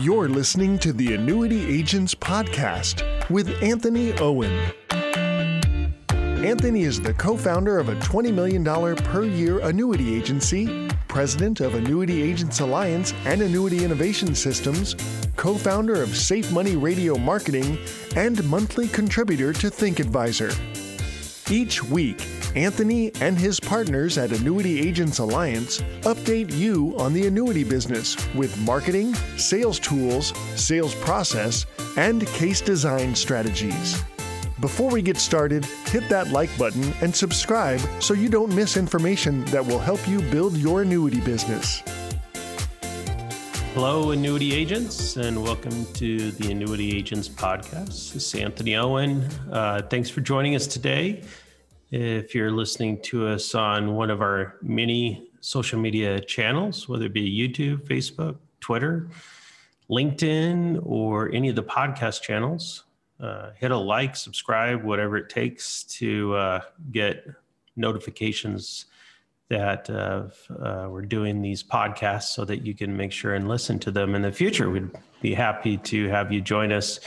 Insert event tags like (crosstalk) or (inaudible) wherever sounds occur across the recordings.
You're listening to the Annuity Agents Podcast with Anthony Owen. Anthony is the co founder of a $20 million per year annuity agency, president of Annuity Agents Alliance and Annuity Innovation Systems, co founder of Safe Money Radio Marketing, and monthly contributor to ThinkAdvisor. Each week, Anthony and his partners at Annuity Agents Alliance update you on the annuity business with marketing, sales tools, sales process, and case design strategies. Before we get started, hit that like button and subscribe so you don't miss information that will help you build your annuity business. Hello, annuity agents, and welcome to the Annuity Agents Podcast. This is Anthony Owen. Uh, thanks for joining us today. If you're listening to us on one of our many social media channels, whether it be YouTube, Facebook, Twitter, LinkedIn, or any of the podcast channels, uh, hit a like, subscribe, whatever it takes to uh, get notifications that uh, uh we're doing these podcasts so that you can make sure and listen to them in the future. We'd be happy to have you join us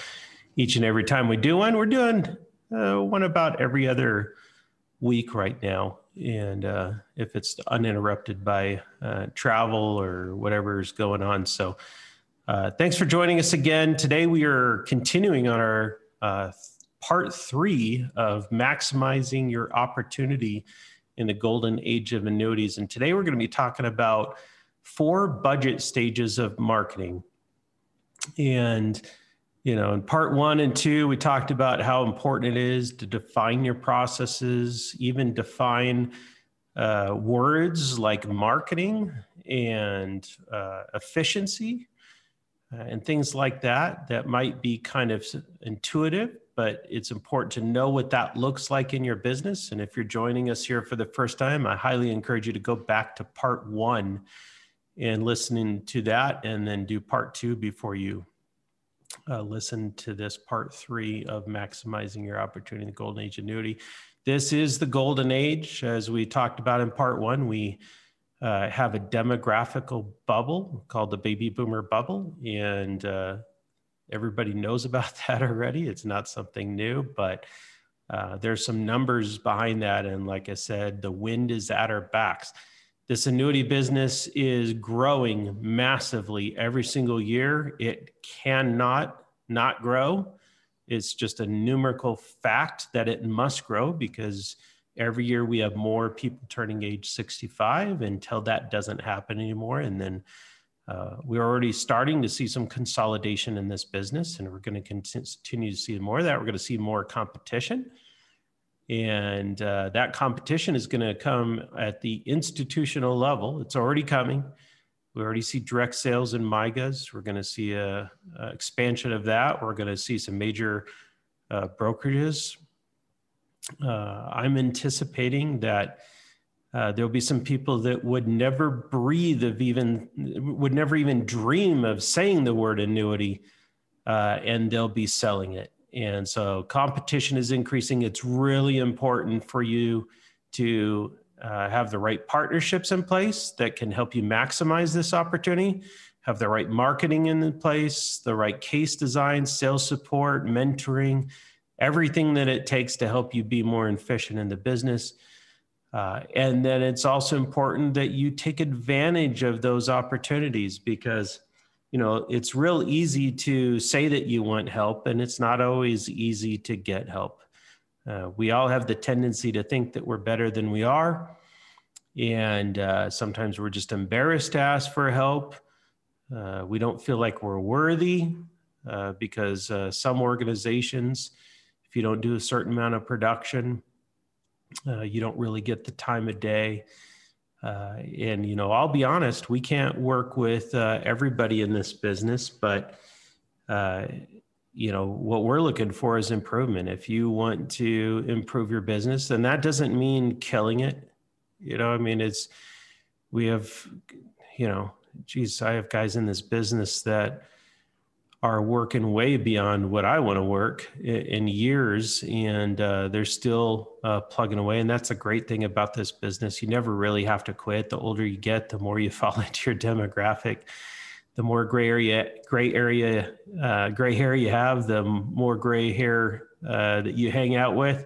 each and every time we do one. We're doing uh, one about every other week right now. And uh, if it's uninterrupted by uh, travel or whatever's going on. So uh, thanks for joining us again. Today we are continuing on our part three of maximizing your opportunity in the golden age of annuities. And today we're going to be talking about four budget stages of marketing. And you know, in part one and two, we talked about how important it is to define your processes, even define uh, words like marketing and uh, efficiency uh, and things like that, that might be kind of intuitive, but it's important to know what that looks like in your business. And if you're joining us here for the first time, I highly encourage you to go back to part one and listening to that and then do part two before you uh, listen to this part three of maximizing your opportunity, the golden age annuity. This is the golden age, as we talked about in part one. We uh, have a demographical bubble called the baby boomer bubble, and uh, everybody knows about (laughs) that already. It's not something new, but uh, there's some numbers behind that. And like I said, the wind is at our backs this annuity business is growing massively every single year. It cannot not grow. It's just a numerical fact that it must grow because every year we have more people turning age 65 until that doesn't happen anymore. And then uh, we're already starting to see some consolidation in this business, and we're going to continue to see more of that. We're going to see more competition and uh, that competition is going to come at the institutional level. It's already coming. We already see direct sales in MIGAs. We're going to see a, a expansion of that. We're going to see some major uh, brokerages. Uh, I'm anticipating that uh, there'll be some people that would never breathe of even would never even dream of saying the word annuity, uh, and they'll be selling it. And so competition is increasing. It's really important for you to uh, have the right partnerships in place that can help you maximize this opportunity, have the right marketing in place, the right case design, sales support, mentoring, everything that it takes to help you be more efficient in the business. Uh, and then it's also important that you take advantage of those opportunities because you know it's real easy to say that you want help and it's not always easy to get help. Uh, we all have the tendency to think that we're better than we are and uh, sometimes we're just embarrassed to ask for help. Uh, we don't feel like we're worthy uh, because uh, some organizations if you don't do a certain amount of production uh, you don't really get the time of day uh, and you know, I'll be honest, we can't work with uh, everybody in this business, but uh, you know, what we're looking for is improvement. If you want to improve your business, then that doesn't mean killing it. You know, I mean, it's we have, you know, geez, I have guys in this business that are working way beyond what I want to work in, years, and uh, they're still uh, plugging away. And that's a great thing about this business. You never really have to quit. The older you get, the more you (laughs) fall into your demographic. the more gray area, gray area, uh, gray hair you have, the more gray hair uh, that you hang out with.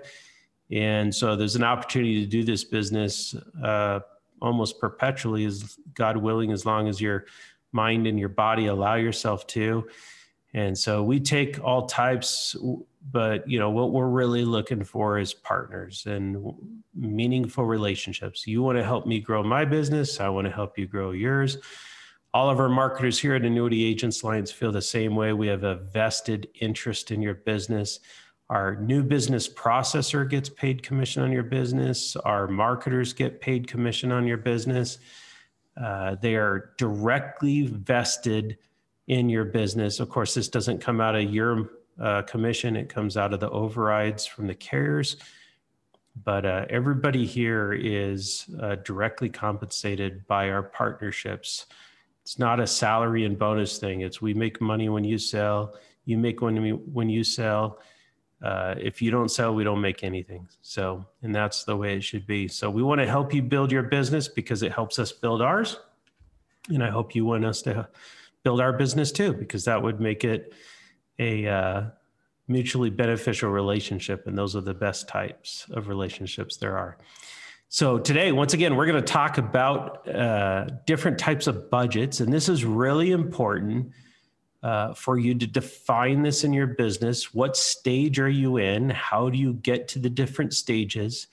And so there's an opportunity to do this business uh, almost perpetually, as God willing, as long as your mind and your body allow yourself to. And so we take all types, but you know what we're really looking for is partners and meaningful relationships. You want to help me grow my business, I want to help you grow yours. All of our marketers here at Annuity Agents Alliance feel the same way. We have a vested interest in your business. Our new business processor gets paid commission on your business. Our marketers get paid commission on your business. Uh, they are directly vested in your business. Of course, this doesn't come out of your uh, commission, it comes out of the overrides from the carriers. But uh, everybody here is uh, directly compensated by our partnerships. It's not a salary and bonus thing. It's we make money when you sell, you make money when you sell uh, if you don't sell, we don't make anything. So, and that's the way it should be. So, we want to help you build your business because it helps us build ours. And I hope you want us to build our business too, because that would make it a uh, mutually beneficial relationship. And those are the best types of relationships there are. So, today, once again, we're going to talk about uh, different types of budgets. And this is really important uh, for you to define this in your business. What stage are you in? How do you get to the different stages?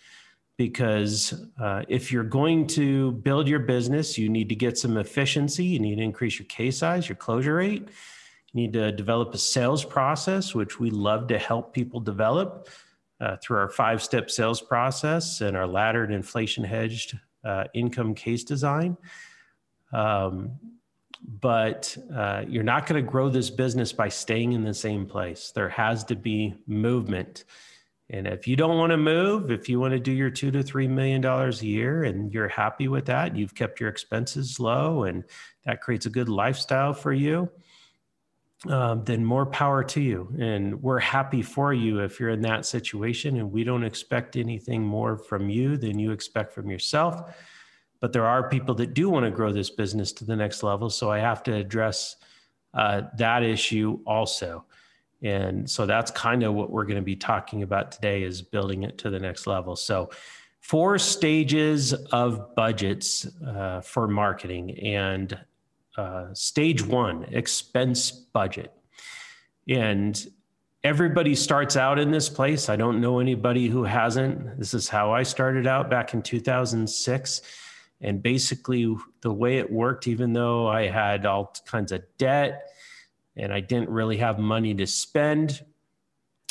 Because uh, if you're going to build your business, you need to get some efficiency. You need to increase your case size, your closure rate. You need to develop a sales process, which we love to help people develop uh, through our five step sales process and our laddered inflation hedged uh, income case design. Um, but uh, you're not going to grow this business by staying in the same place. There has to be movement. And if you don't want to move, if you want to do your two to three million dollars a year and you're happy with that, you've kept your expenses low and that creates a good lifestyle for you, um, then more power to you. And we're happy for you if you're in that situation. And we don't expect anything more from you than you expect from yourself but there are people that do want to grow this business to the next level. So I have to address uh, that issue also. And so that's kind of what we're going to be talking about today is building it to the next level. So four stages of budgets uh, for marketing and uh, stage one expense budget. And everybody starts out in this place. I don't know anybody who hasn't. This is how I started out back in 2006 and basically, the way it worked, even though I had all kinds of debt and I didn't really have money to spend,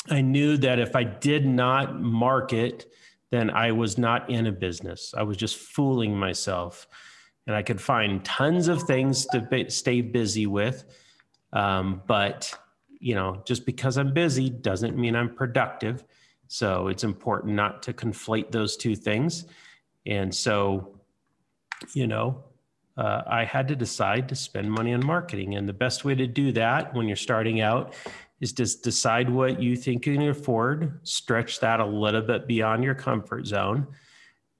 I knew that if I did not market, then I was not in a business. I was just fooling myself. And I could find tons of things to stay busy with. Um, but, you know, just because I'm busy doesn't mean I'm productive. So it's important not to conflate those two things. And so you know, uh, I had to decide to spend money on marketing. And the best way to do that when you're starting out is just decide what you think you can afford, stretch that a little bit beyond your comfort zone,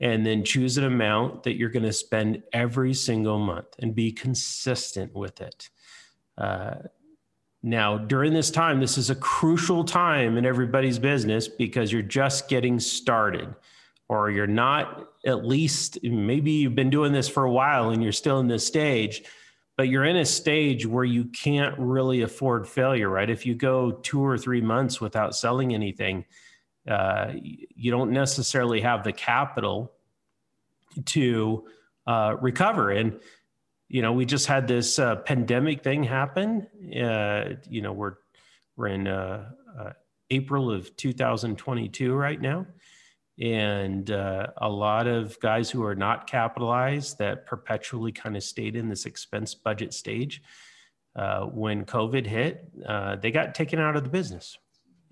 and then choose an amount that you're going to spend every single month and be consistent with it. Uh, now, during this time, this is a crucial time in everybody's business because you're just getting started or you're not at least maybe you've been doing this for a while and you're still in this stage but you're in a stage where you can't really afford failure right? If you go two or three months without selling anything uh, you don't necessarily have the capital to uh, recover. And you know we just had this uh, pandemic thing happen uh, you know we're we're in uh, uh, april of 2022 right now and uh, a lot of guys who are not capitalized that perpetually kind of stayed in this expense budget stage uh, when covid hit uh, they got taken out of the business.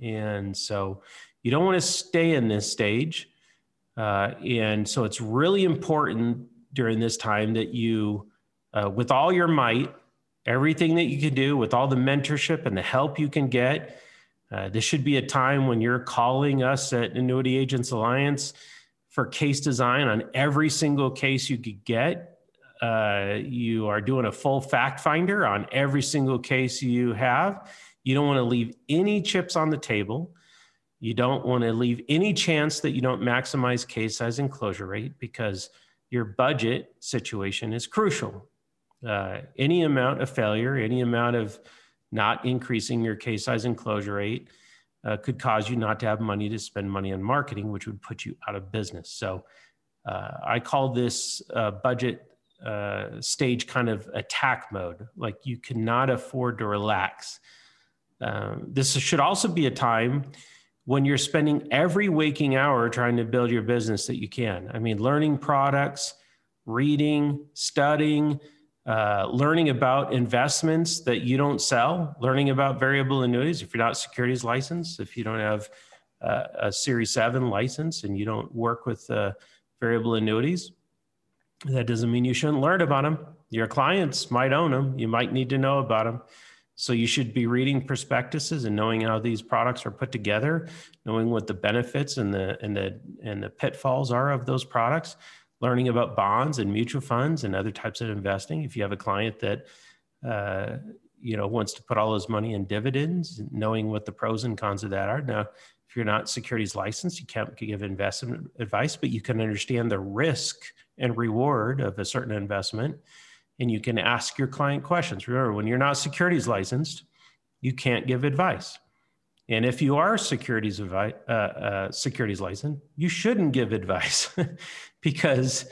And so you don't want to stay in this stage uh, and so it's really important during this time that you uh, with all your might everything that you can do with all the mentorship and the help you can get uh, this should be a time when you're calling us at Annuity Agents Alliance for case design on every single case you could get. uh, you are doing a full fact finder on every single case you have. You don't want to leave any chips on the table. You don't want to leave any chance that you don't maximize case size and closure rate because your budget situation is crucial. Uh, any amount of failure, any amount of not increasing your case size and closure rate uh, could cause you not to have money to spend money on marketing, which would put you out of business. So uh, I call this uh, budget uh, stage kind of attack mode. Like you cannot afford to relax. Um, this should also be a time when you're spending every waking hour trying to build your business that you can. I mean, learning products, reading, studying, uh, learning about investments that you don't sell, learning about variable annuities. If you're not securities licensed, if you don't have uh, a Series 7 license and you don't work with uh, variable annuities, that doesn't mean you shouldn't learn about them. Your clients might own them, you might need to know about them. So you should be reading prospectuses and knowing how these products are put together, knowing what the benefits and the and the and the pitfalls are of those products, learning about bonds and mutual funds and other types of investing. If you have a client that uh, you know wants to put all his money in dividends, knowing what the pros and cons of that are. Now, if you're not securities licensed, you can't give investment advice, but you can understand the risk and reward of a certain investment and you can ask your client questions. Remember, when you're not securities licensed, you can't give advice. And if you are securities advice, uh, uh, securities licensed, you shouldn't give (laughs) advice because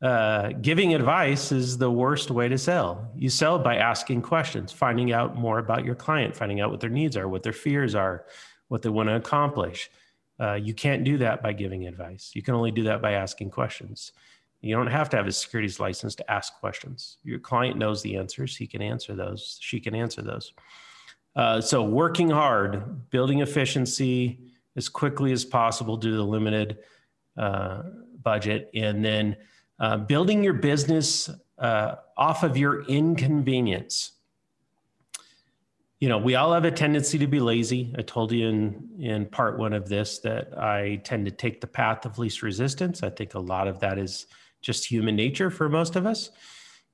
uh, giving advice is the worst way to sell. You sell by asking questions, finding out more about your client, finding out what their needs are, what their fears are, what they want to accomplish. Uh, you can't do that by giving advice. You can only do that by asking questions. You don't have to have a securities license to ask questions. Your client knows the answers. He can answer those. She can answer those. Uh, so, working hard, building efficiency as quickly as possible due to the limited uh, budget, and then uh, building your business uh, off of your inconvenience. You know, we all have a tendency to be lazy. I told you in in part one of this that I tend to take the path of least resistance. I think a lot of that is just human nature for most of us.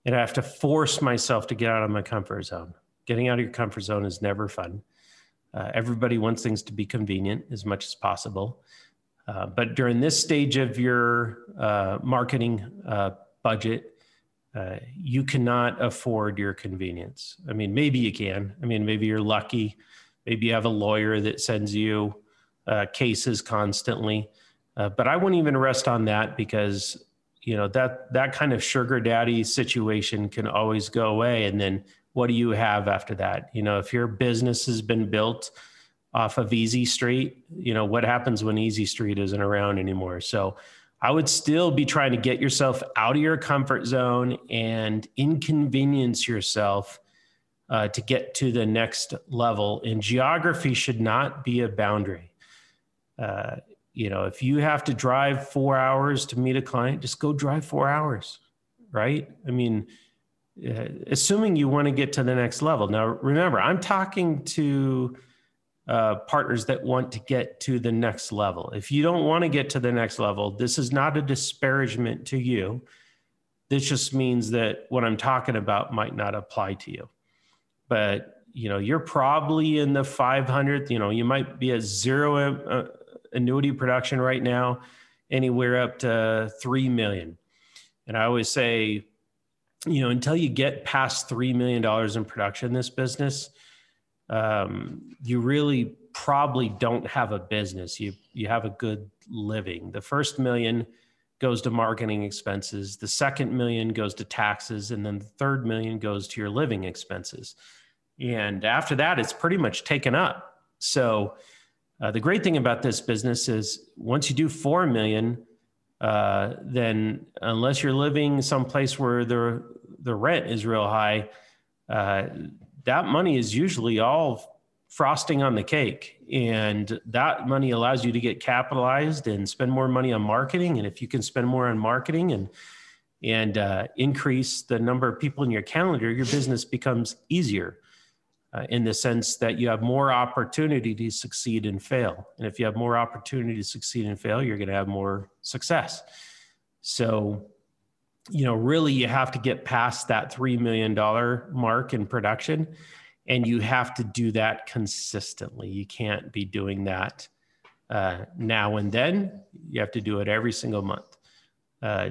And I have to force myself to get out of my comfort zone. Getting out of your comfort zone is never fun. Uh, everybody wants things to be convenient as much as possible. Uh, but during this stage of your uh, marketing uh, budget, uh, you cannot afford your convenience. I mean, maybe you can. I mean, maybe you're lucky. Maybe you have a lawyer that sends you uh, cases constantly. but I wouldn't even rest on that because you know that that kind of sugar daddy situation can always go away and then what do you have after that? You know if your business has been built off of easy street you know what happens when easy street isn't around anymore? So i would still be trying to get yourself out of your comfort zone and inconvenience yourself uh, to get to the next level. And geography should not be a boundary. Uh, you know, if you have to drive four hours to meet a client, just go drive four hours, right? I mean, assuming you want to get to the next level. Now, remember, I'm talking to uh, partners that want to get to the next level. If you don't want to get to the next level, this is not a disparagement to you. This just means that what I'm talking about might not apply to you. But you know, you're probably in the 500th. You know, you might be at zero uh, annuity production right now, anywhere up to 3 million. And I always say, you know, until you get past $3 million in production in this business, um, you really probably don't have a business. You, you have a good living. The first million goes to marketing expenses. The second million goes to taxes. And then the third million goes to your living expenses. And after that, it's pretty much taken up. So, uh, the great thing about this business is once you do four million, uh, then unless you're living someplace where the the rent is real high, uh, that money is usually all frosting on the cake, and that money allows you to get capitalized and spend more money on marketing. And if you can spend more on marketing and and uh, increase the number of people in your calendar, your business becomes easier uh, in the sense that you have more opportunity to succeed and fail. And if you have more opportunity to succeed and fail, you're going to have more success. So, you know, really you have to get past that $3 million mark in production and you have to do that consistently. You can't be doing that uh, now and then. You have to do it every single month uh,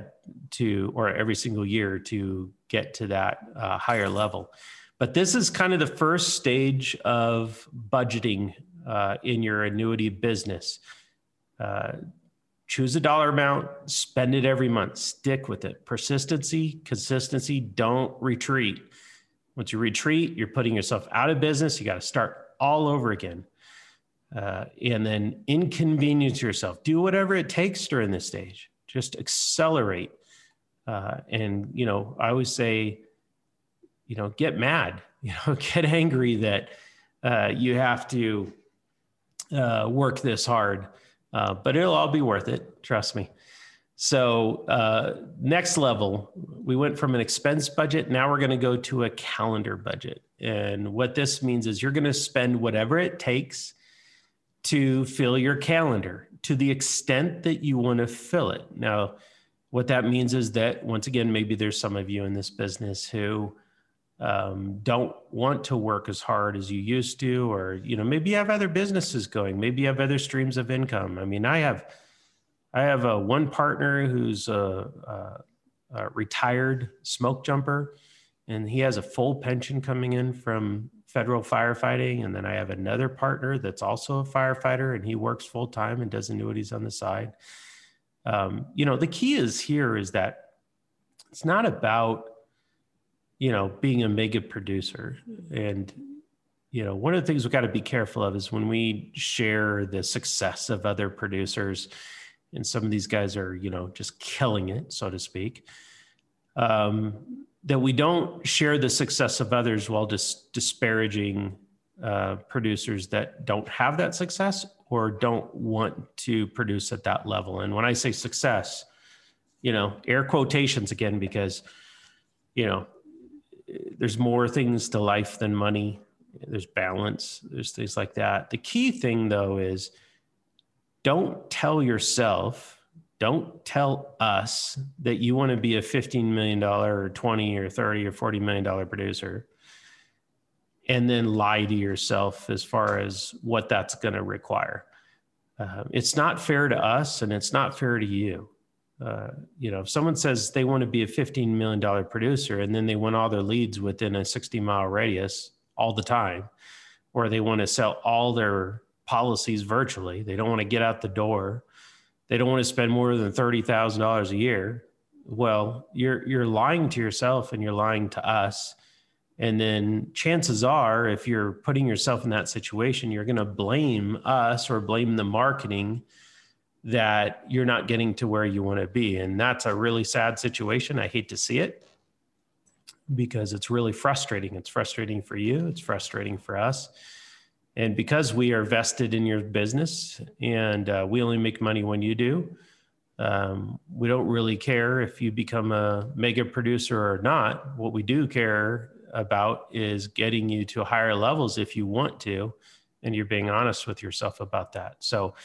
to, or every single year to get to that uh, higher level. But this is kind of the first stage of budgeting uh, in your annuity business. Uh, choose a dollar amount, spend it every month, stick with it. Persistency, consistency, don't retreat. Once you retreat, you're putting yourself out of business. You got to start all over again. Uh, and then inconvenience yourself. Do whatever it takes during this stage. Just accelerate. Uh, and, you know, I always say, you know, get mad, (laughs) you know, get angry that uh, you have to uh, work this hard, uh, but it'll all be worth it. Trust me. So, uh, next level, we went from an expense budget. Now we're going to go to a calendar budget. And what this means is you're going to spend whatever it takes to fill your calendar to the extent that you want to fill it. Now, what that means is that, once again, maybe there's some of you in this business who um, don't want to work as hard as you used to, or you know, maybe you have other businesses going, maybe you have other streams of income. I mean, I have, I have a one partner who's a, a, a retired smoke jumper, and he has a full pension coming in from federal firefighting, and then I have another partner that's also a firefighter, and he works full time and does annuities on the side. Um, you know, the key is here is that it's not about you know, being a mega producer. And, you know, one of the things we've got to be careful of is when we share the success of other producers, and some of these guys are, you know, just killing it, so to speak, um, that we don't share the success of others while just disparaging uh, producers that don't have that success or don't want to produce at that level. And when I say success, you know, air quotations again, because, you know, there's more things to life than money. There's balance. There's things like that. The key thing though is don't tell yourself, don't tell us that you want to be a $15 million or 20 or 30 or 40 million dollar producer and then lie to yourself as far as what that's going to require. Uh, it's not fair to us and it's not fair to you. You know, if someone says they want to be a $15 million producer and then they want all their leads within a 60 mile radius all the time, or they want to sell all their policies virtually, they don't want to get out the door, they don't want to spend more than $30,000 a year. Well, you're, you're lying to yourself and you're lying to us. And then chances are, if you're putting yourself in that situation, you're going to blame us or blame the marketing that you're not getting to where you want to be. And that's a really sad situation. I hate to see it because it's really frustrating. It's frustrating for you, it's frustrating for us. And because we are vested in your business and uh, we only make money when you do, um, we don't really care if you become a mega producer or not. What we do care about is getting you to higher levels if you want to, and you're being honest with yourself about that. So,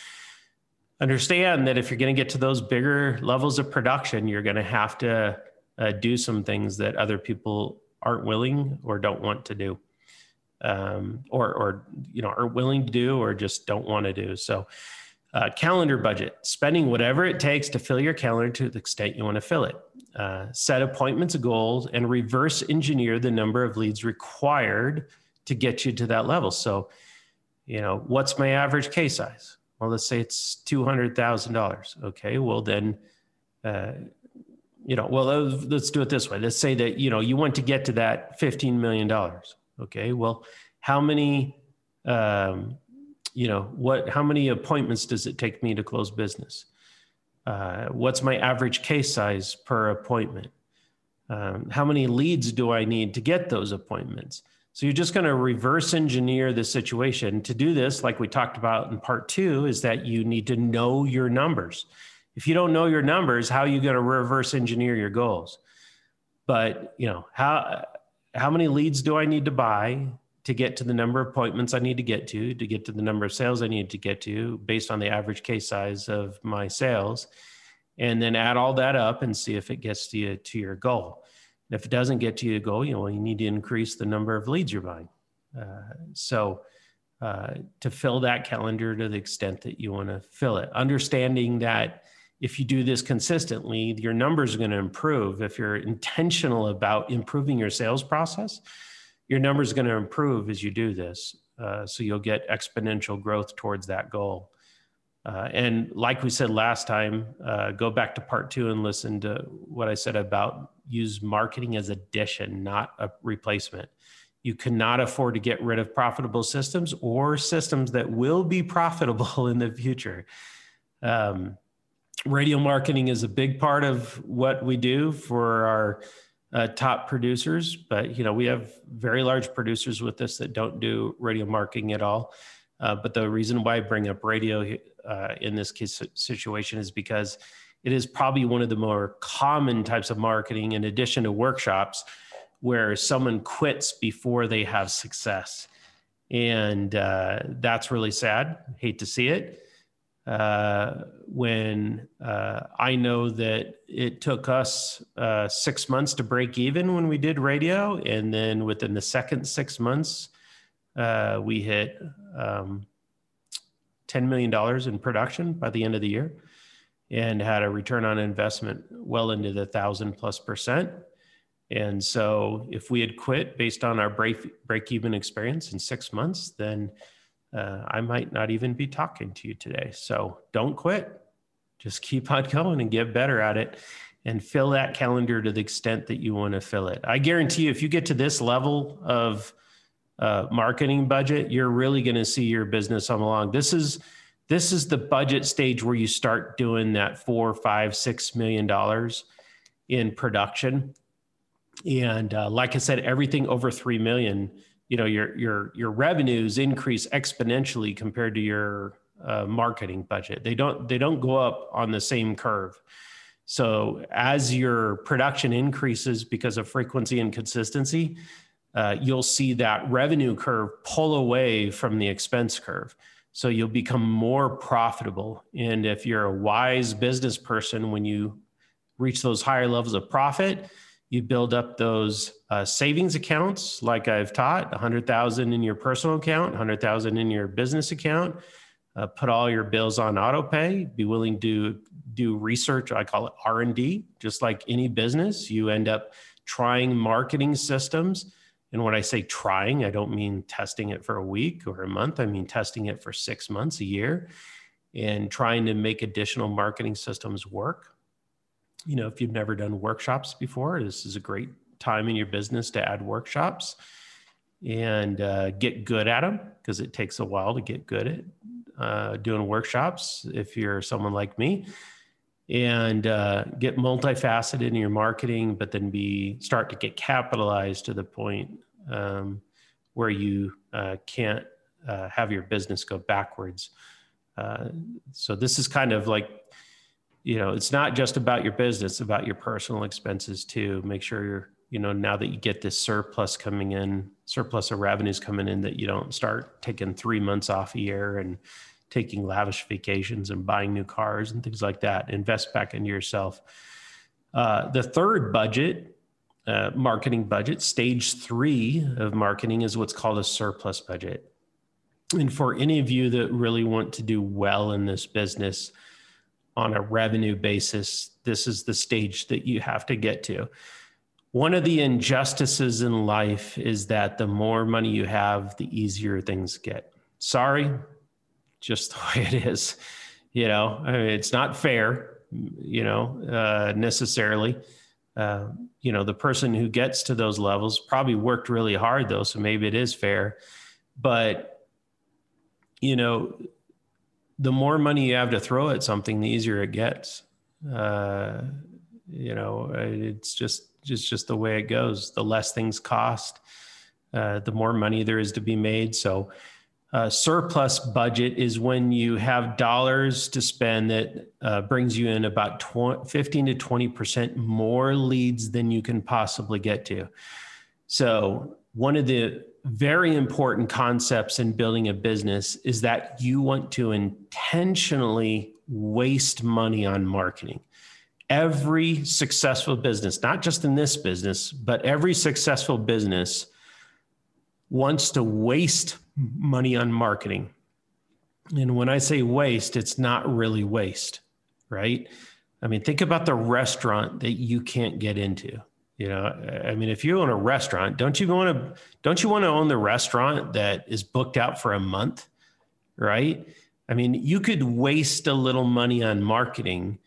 understand that if you're going to get to those bigger levels of production, you're going to have to uh, do some things that other people aren't willing or don't want to do, um, or or you know are willing to do or just don't want to do. So, uh, calendar budget, spending whatever it takes to fill your calendar to the extent you want to fill it. Uh, set appointments, goals, and reverse engineer the number of leads required to get you to that level. So, you know, what's my average case size? Well, let's say it's two hundred thousand dollars. Okay, well then, uh, you know, well let's do it this way. Let's say that you know you want to get to that fifteen million dollars. Okay, well, how many, um, you know, what? How many appointments does it take me to close business? Uh, what's my average case size per appointment? Um, how many leads do I need to get those appointments? So you're just going to reverse engineer the situation. To do this, like we talked about in part two, is that you need to know your numbers. If you don't know your numbers, how are you going to reverse engineer your goals? But you know how how many leads do I need to buy to get to the number of appointments I need to get to, to get to the number of sales I need to get to, based on the average case size of my sales, and then add all that up and see if it gets to you to your goal. And if it doesn't get to your goal, you know, you need to increase the number of leads you're buying. Uh, so uh, to fill that calendar to the extent that you want to fill it, understanding that if you do this consistently, your numbers are going to improve. If you're intentional about improving your sales process, your numbers are going to improve as you do this. Uh, so you'll get exponential growth towards that goal. Uh, and like we said last time, uh, go back to part two and listen to what I said about use marketing as addition, not a replacement. You cannot afford to get rid of profitable systems or systems that will be profitable (laughs) in the future. Um, radio marketing is a big part of what we do for our uh, top producers, but you know we have very large producers with us that don't do radio marketing at all. Uh, but the reason why I bring up radio uh, in this case situation is because it is probably one of the more common types of marketing in addition to workshops where someone quits before they have success. And uh, that's really sad. Hate to see it. Uh, when uh, i know that it took us uh, six months to break even when we did radio. And then within the second six months uh, we hit um, $10 million in production by the end of the year and had a return on investment well into the thousand plus percent. And so if we had quit based on our break, break even experience in six months, then uh, I might not even be talking to you today. So don't quit. Just keep on going and get better at it and fill that calendar to the extent that you want to fill it. I guarantee you, if you get to this level of uh, marketing budget, you're really going to see your business come along. This is this is the budget stage where you start doing that four, five, six million dollars in production. And uh, like I said, everything over three million, you know, your your your revenues increase exponentially compared to your uh, marketing budget. They don't they don't go up on the same curve. So as your production increases because of frequency and consistency, uh, you'll see that revenue curve pull away from the expense curve. So you'll become more profitable. And if you're a wise business person, when you reach those higher levels of profit, you build up those uh, savings accounts, like I've taught, 100,000 in your personal account, 100,000 in your business account. Uh, put all your bills on auto pay. Be willing to do research. I call it R and D. Just like any business, you end up trying marketing systems and when I say trying, I don't mean testing it for a week or a month. I mean testing it for six months, a year, and trying to make additional marketing systems work. You know, if you've never done workshops before, this is a great time in your business to add workshops and uh, get good at them because it takes a while to get good at uh, doing workshops if you're someone like me and uh, get multifaceted in your marketing, but then be start to get capitalized to the point um, where you uh, can't uh, have your business go backwards. Uh, so this is kind of like, you know, it's not just about your business, about your personal expenses too. Make sure you're, you know, now that you get this surplus coming in, surplus of revenues coming in, that you don't start taking three months off a year and taking lavish vacations and buying new cars and things like that. Invest back into yourself. Uh, the third budget, uh, marketing budget, stage three of marketing is what's called a surplus budget. And for any of you that really want to do well in this business on a revenue basis, this is the stage that you have to get to. One of the injustices in life is that the more money you have, the easier things get. Sorry, just (laughs) the way it is. You know, I mean, it's not fair, you know, uh, necessarily. Uh, you know, the person who gets to those levels probably worked really hard, though, so maybe it is fair. But, you know, the more money you have to throw at something, the easier it gets. Uh, you know, it's just just just the way it goes. The less things cost, uh, the more money there is to be made. So, uh, surplus budget is when you have dollars to spend that uh, brings you in about 20, 15 to 20% more leads than you can possibly get to. So, one of the very important concepts in building a business is that you want to intentionally waste money on marketing. every successful business, not just in this business, but every successful business wants to waste money on marketing. And when I say waste, it's not really waste, right? I mean, think about the restaurant that you can't get into. You know, I mean, if you own a restaurant, don't you want to don't you want to own the restaurant that is booked out for a month, right? I mean, you could waste a little money on marketing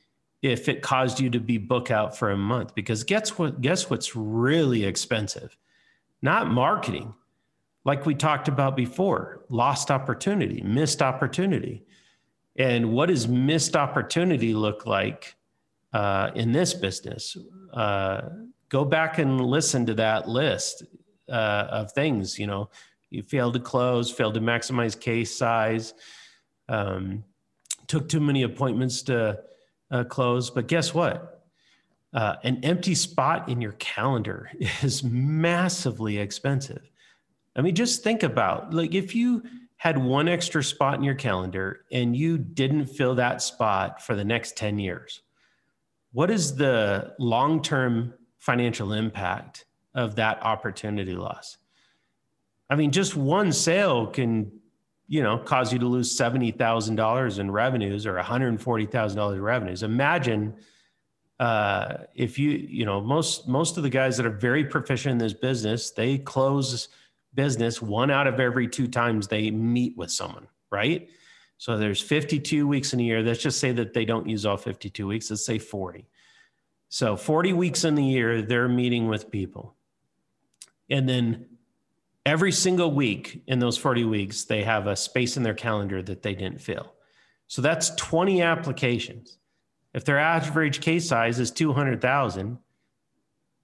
if it caused you to be book out for a month because guess what guess what's really expensive? Not marketing. Like we talked about before, lost opportunity, missed opportunity. And what does missed opportunity look like uh, in this business? Uh, go back and listen to that list uh, of things. You know, you failed to close, failed to maximize case size, um, took too many appointments to uh, close. But guess what? Uh, an empty spot in your calendar (laughs) is massively expensive. I mean, just think about like if you had one extra spot in your calendar and you didn't fill that spot for the next 10 years, what is the long term financial impact of that opportunity loss? I mean, just one sale can, you know, cause you to lose $70,000 in revenues or $140,000 in revenues. Imagine uh, if you, you know, most, most of the guys that are very proficient in this business, they close business one out of every two times they meet with someone, right? So there's 52 weeks in a year. Let's just say that they don't use all 52 weeks. Let's say 40. So 40 weeks in the year, they're meeting with people. And then every single week in those 40 weeks, they have a space in their calendar that they didn't fill. So that's 20 applications. If their average case size is 200,000,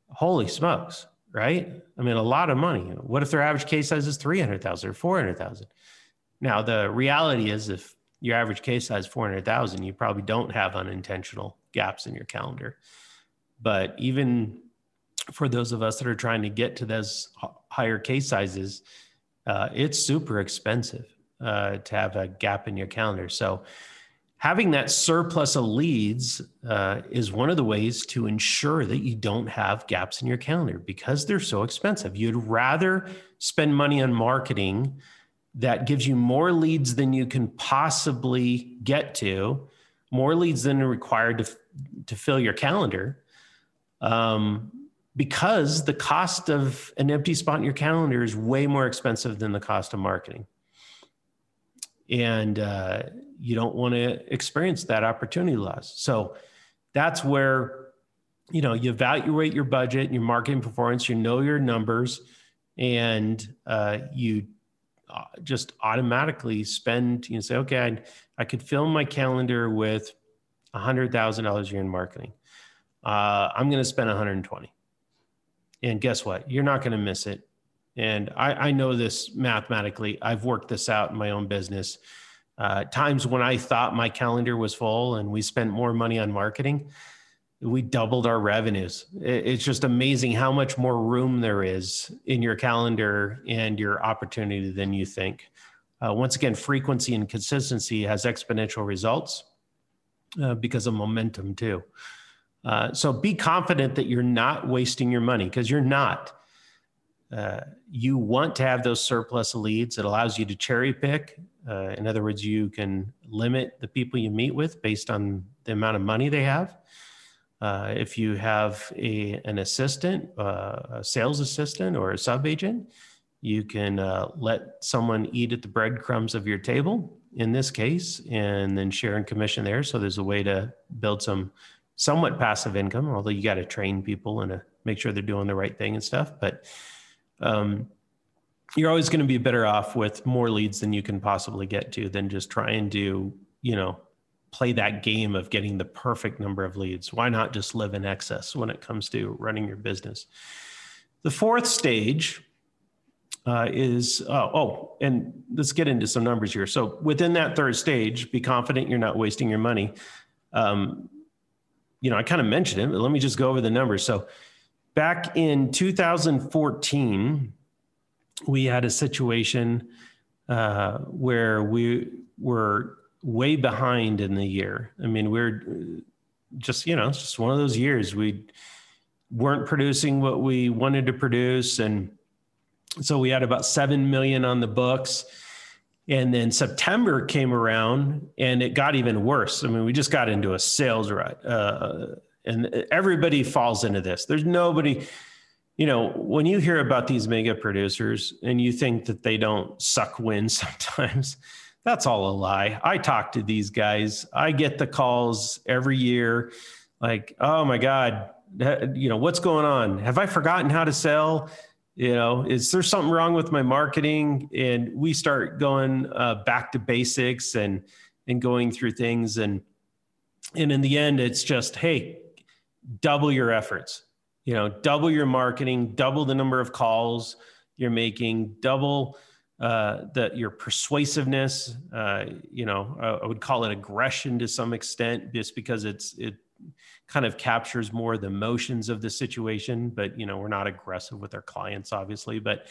holy smokes, right? I mean, a lot of money. What if their average case size is 300,000 or 400,000? Now, the reality is if your average case size is 400,000, you probably don't have unintentional gaps in your calendar. But even for those of us that are trying to get to those higher case sizes, uh, it's super expensive uh, to have a gap in your calendar. So, having that surplus of leads uh, is one of the ways to ensure that you don't have gaps in your calendar because they're so expensive. You'd rather spend money on marketing that gives you more leads than you can possibly get to, more leads than are required to, to fill your calendar um, because the cost of an empty spot in your calendar is way more expensive than the cost of marketing. And uh, you don't want to experience that opportunity loss. So that's where, you know, you evaluate your budget, your marketing performance, you know your numbers, and uh, you uh, just automatically spend, you know, say, okay, I, I could fill my calendar with $100,000 a year in marketing uh, I'm going to spend 120. And guess what? You're not going to miss it. And I, I, know this mathematically. I've worked this out in my own business. Uh, times when I thought my calendar was full and we spent more money on marketing, we doubled our revenues. It's just amazing how much more room there is in your calendar and your opportunity than you think. Uh, once again, frequency and consistency has exponential results uh, because of momentum, too. Uh, so be confident that you're not wasting your money because you're not. Uh, you want to have those surplus leads. It allows you to cherry pick. Uh, in other words, you can limit the people you meet with based on the amount of money they have. Uh, if you have a, an assistant, uh, a sales assistant, or a sub agent, you can let someone eat at the breadcrumbs of your table in this case, and then share in commission there. So there's a way to build some somewhat passive income, although you got to train people and uh, make sure they're doing the right thing and stuff. But um, you're always going to be better off with more leads than you can possibly get to than just trying to, you know, play that game of getting the perfect number of leads. Why not just live in excess when it comes to running your business? The fourth stage uh, is uh, oh, and let's get into some numbers here. So within that third stage, be confident you're not wasting your money. Um, you know, I kind of mentioned it, but let me just go over the numbers. So back in 2014, we had a situation uh, where we were way behind in the year. I mean, we're just you know it's just one of those years. We weren't producing what we wanted to produce and so we had about 7 million on the books. And then september came around and it got even worse. I mean we just got into a sales rut uh, and everybody falls into this. There's nobody you know when you hear about these mega producers and you think that they don't suck wind (laughs) sometimes that's all a lie. I talk to these guys. I get the calls every year like oh my god you know what's going on? Have i forgotten how to sell? You know is there something wrong with my marketing? And we start going uh, back to basics and and going through things. And and in the end it's just hey double your efforts you know double your marketing double the number of calls you're making double uh, the your persuasiveness uh, you know I, I would call it aggression to some extent just because it's it kind of captures more the emotions of the situation but you know we're not aggressive with our clients obviously but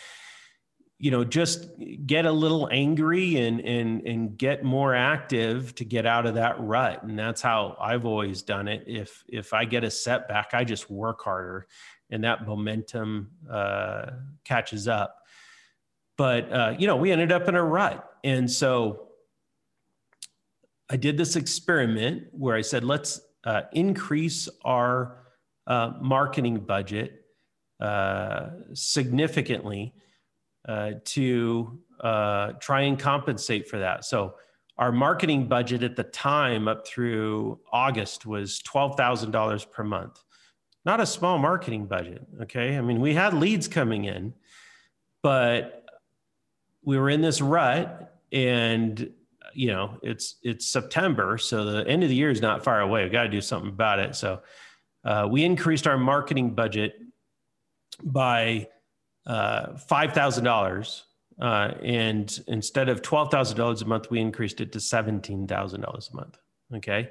you know just get a little angry and and and get more active to get out of that rut. And that's how i've always done it. If if i get a setback i just work harder and that momentum uh, catches up. But uh, you know we ended up in a rut. And so i did this experiment where i said let's uh, increase our uh, marketing budget uh, significantly uh, to uh, try and compensate for that. So, our marketing budget at the time up through August was $12,000 per month. Not a small marketing budget. Okay. I mean, we had leads coming in, but we were in this rut and you know, it's it's September, so the end of the year is not far away. We've got to do something about it. So uh, we increased our marketing budget by uh, five thousand uh, dollars, and instead of twelve thousand dollars a month, we increased it to seventeen thousand dollars a month. Okay,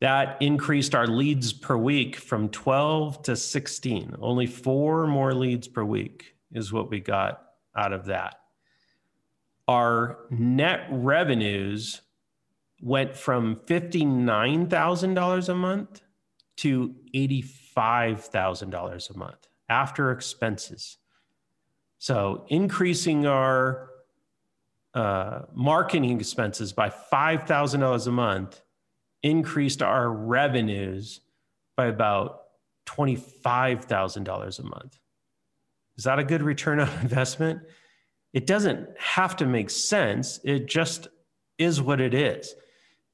that increased our leads per week from twelve to sixteen. Only four more leads per week is what we got out of that our net revenues went from $59,000 a month to $85,000 a month after expenses. So increasing our uh, marketing expenses by $5,000 a month increased our revenues by about $25,000 a month. Is that a good return on (laughs) investment? it doesn't have to make sense. It just is what it is.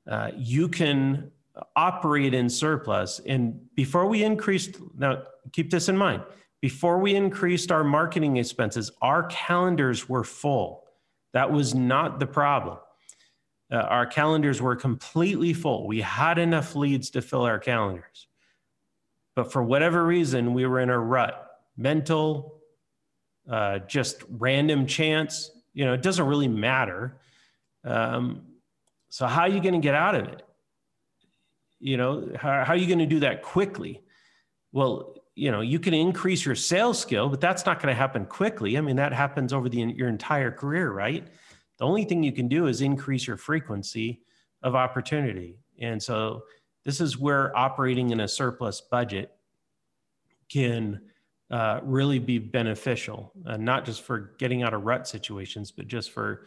Uh, you can operate in surplus. And before we increased, now keep this in mind, before we increased our marketing expenses, our calendars were full. That was not the problem. Uh, our calendars were completely full. We had enough leads to fill our calendars. But for whatever reason, we were in a rut mental, uh, just random chance. You know, it doesn't really matter. Um, so how are you going to get out of it? You know, how, how are you going to do that quickly? Well, you know, you can increase your sales skill, but that's not going to happen quickly. I mean, that happens over the your entire career, right? The only thing you can do is increase your frequency of opportunity. And so this is where operating in a surplus budget can uh, really be beneficial, uh, not just for getting out of rut situations, but just for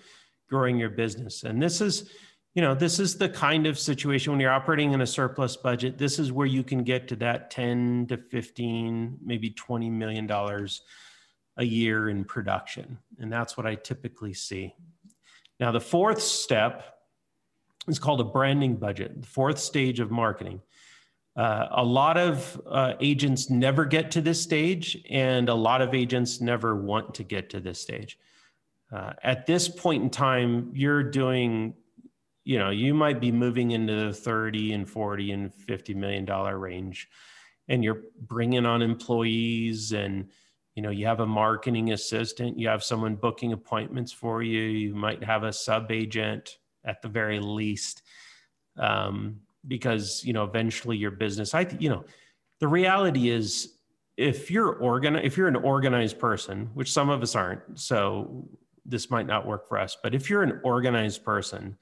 growing your business. And this is, you know, this is the kind of situation when you're operating in a surplus budget. This is where you can get to that 10 to 15, maybe 20 million dollars a year in production. And that's what I typically see. Now, the fourth step is called a branding budget, the fourth stage of marketing. Uh, a lot of uh, agents never get to this stage, and a lot of agents never want to get to this stage. Uh, at this point in time, you're doing, you know, you might be moving into the 30 and 40 and 50 million dollar range, and you're bringing on employees, and you know, you have a marketing assistant, you have someone booking appointments for you, you might have a sub agent at the very least. Um, because you know eventually your business i you know the reality is if you're organ if you're an organized person which some of us aren't so this might not work for us but if you're an organized person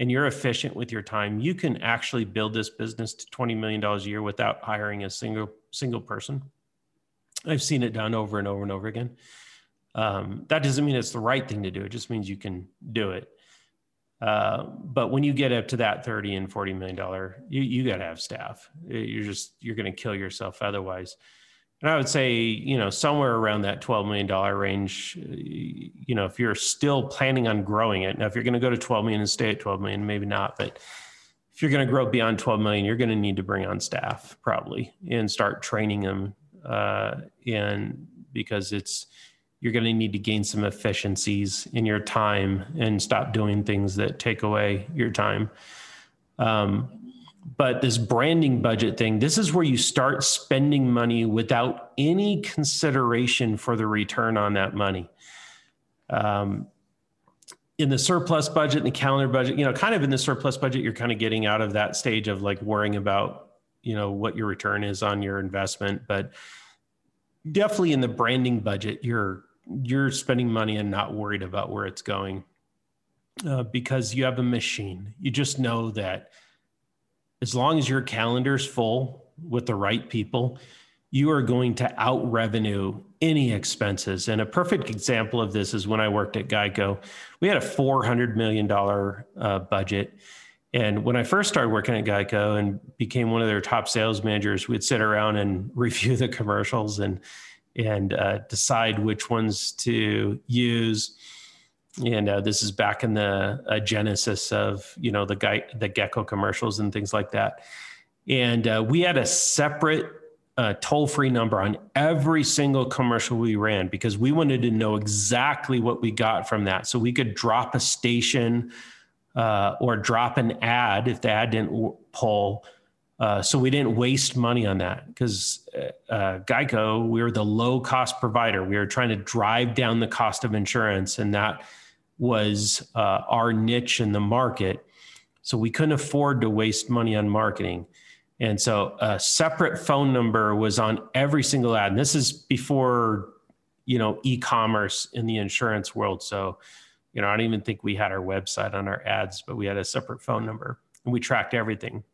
and you're efficient with your time, you can actually build this business to $20 million a year without hiring a single single person. I've seen it done over and over and over again. Um, that doesn't mean it's the right thing to do. It just means you can do it. Uh, but when you get up to that 30 and 40 million dollar, you, you got to have staff. You're just, you're going to kill yourself otherwise. And I would say, you know, somewhere around that $12 million range, you know, if you're still planning on growing it. Now, if you're going to go to 12 million and stay at 12 million, maybe not, but if you're going to grow beyond 12 million, you're going to need to bring on staff probably and start training them. Uh, and because it's, you're going to need to gain some efficiencies in your time and stop doing things that take away your time. Um, but this branding budget thing, this is where you start spending money without any consideration for the return on that money. Um, in the surplus budget and the calendar budget, you know, kind of in the surplus budget, you're kind of getting out of that stage of like worrying about, you know, what your return is on your investment. But definitely in the branding budget, you're you're spending money and not worried about where it's going uh, because you have a machine. You just know that as long as your calendar's full with the right people, you are going to out revenue any expenses. And a perfect example of this is when I worked at Geico. We had a $400 million uh, budget. And when I first started working at Geico and became one of their top sales managers, we'd sit around and (laughs) review the commercials and and uh, decide which ones to use. And uh, this is back in the uh, genesis of you know the guy the gecko commercials and things like that. And uh, we had a separate uh, toll free number on every single commercial we ran because we wanted to know exactly what we got from that, so we could drop a station uh, or drop an ad if the ad didn't pull uh, so we didn't waste money on that because Geico, we were the low cost provider. We were trying to drive down the cost of insurance, and that was uh, our niche in the market. So we couldn't afford to waste money on marketing. And so a separate phone number was on every single ad. And this is before, you know, e-commerce in the insurance world. So, you know, I don't even think we had our website on our ads, but we had a separate phone number and we tracked everything.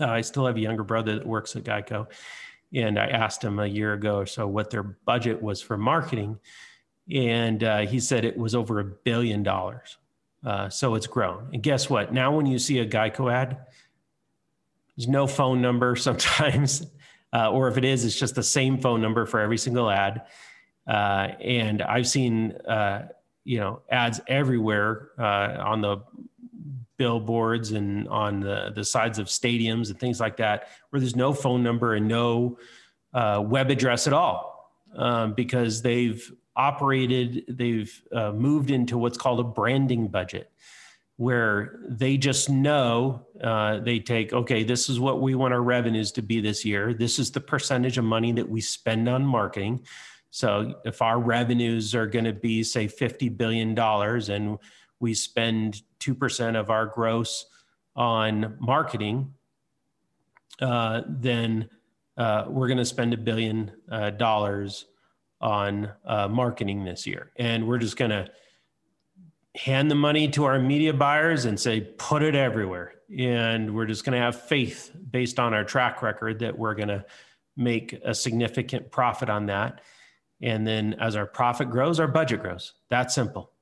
Uh, I still have a younger brother that works at Geico. And I asked him a year ago or so what their budget was for marketing. And uh, he said it was over a billion dollars. Uh, so it's grown. And guess what? Now, when you see a Geico ad, there's no phone number (laughs) sometimes. Uh, or if it is, it's just the same phone number for every single ad. Uh, and I've seen, uh, you know, ads everywhere on the billboards and on the, the sides of stadiums and things like that, where there's no phone number and no uh, web address at all, um, because they've operated, they've uh, moved into what's called a branding budget, where they just know uh, they take, okay, this is what we want our revenues to be this year. This is the percentage of money that we spend on marketing. So if our revenues are going to be, say, $50 billion and we spend 2% of our gross on marketing, uh, then uh, we're going to spend a billion uh, dollars on uh, marketing this year. And we're just going to hand the money to our media buyers and say, put it everywhere. And we're just going to have faith based on our track record that we're going to make a significant profit on that. And then as our profit grows, our budget grows. That simple.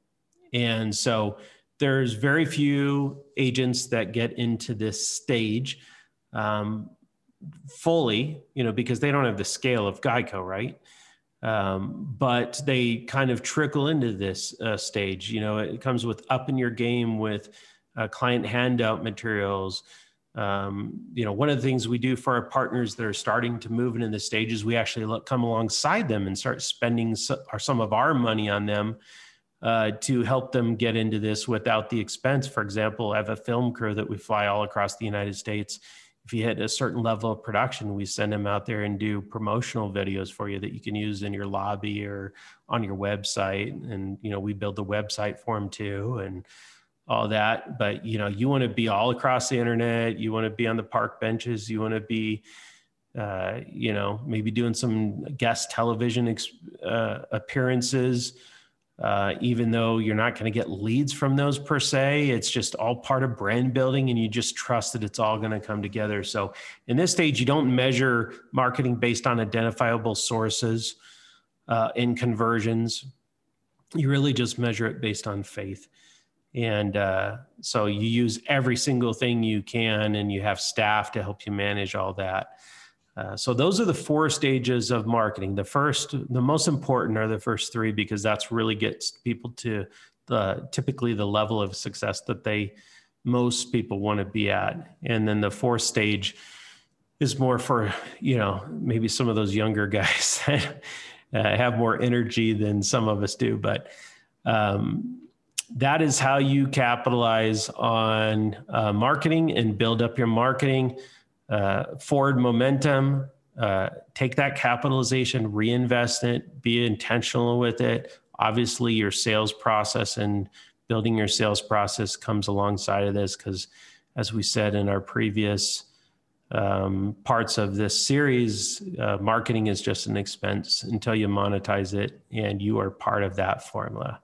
And so there's very few agents that get into this stage um, fully, you know, because they don't have the scale of Geico, right? Um, but they kind of trickle into this uh, stage. You know, it comes with up in your game with uh, client handout materials. Um, you know, one of the things we do for our partners that are starting to move into the stages, we actually look, come alongside them and start spending so, some of our money on them uh, to help them get into this without the expense. For example, I have a film crew that we fly all across the United States. If you hit a certain level of production, we send them out there and do promotional videos for you that you can use in your lobby or on your website. And you know, we build the website for them too, and all that. But you know, you want to be all across the internet. You want to be on the park benches. You want to be uh, you know, maybe doing some guest television uh, appearances Uh, even though you're not going to get leads from those per se, it's just all part of brand building and you just trust that it's all going to come together. So, in this stage, you don't measure marketing based on identifiable sources uh, in conversions. You really just measure it based on faith. And uh, so you use every single thing you can, and you have staff to help you manage all that. Uh, so those are the four stages of marketing. The first, the most important are the first three because that's really gets people to the typically the level of success that they most people want to be at. And then the fourth stage is more for you know maybe some of those younger (laughs) guys that uh, have more energy than some of us do, but. Um, that is how you capitalize on uh, marketing and build up your marketing uh, forward momentum, uh, take that capitalization, reinvest it, be intentional with it. Obviously, your sales process and building your sales process comes alongside of this because, as we said in our previous um, parts of this series, uh, marketing is just an expense until you monetize it, and you are part of that formula.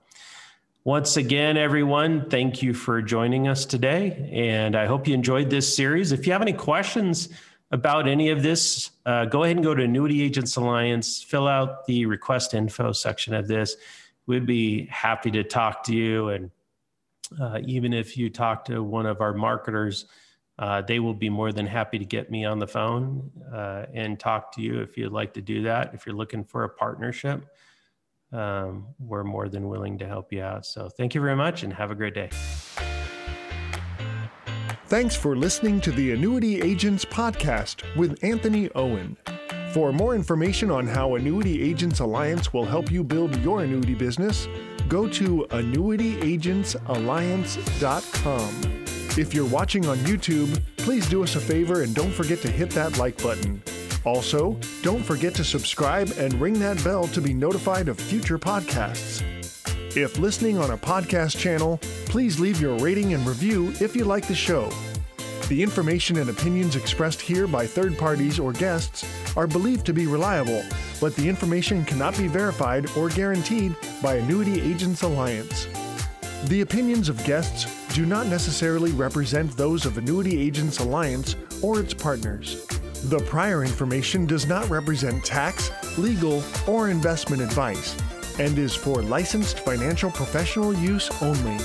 Once again, everyone, thank you for joining us today. And I hope you enjoyed this series. If you have any questions about any of this, uh, go ahead and go to Annuity Agents Alliance, fill out the request info section of this. We'd be happy to talk to you. And uh, even if you talk to one of our marketers, uh, they will be more than happy to get me on the phone uh, and talk to you if you'd like to do that. If you're looking for a partnership, um, we're more than willing to help you out. So thank you very much and have a great day. Thanks for listening to the Annuity Agents Podcast with Anthony Owen. For more information on how Annuity Agents Alliance will help you build your annuity business, go to annuityagentsalliance.com. If you're watching on YouTube, please do us a favor and don't forget to hit that like button. Also, don't forget to subscribe and ring that bell to be notified of future podcasts. If listening on a podcast channel, please leave your rating and review if you like the show. The information and opinions expressed here by third parties or guests are believed to be reliable, but the information cannot be verified or guaranteed by Annuity Agents Alliance. The opinions of guests do not necessarily represent those of Annuity Agents Alliance or its partners. The prior information does not represent tax, legal, or investment advice and is for licensed financial professional use only.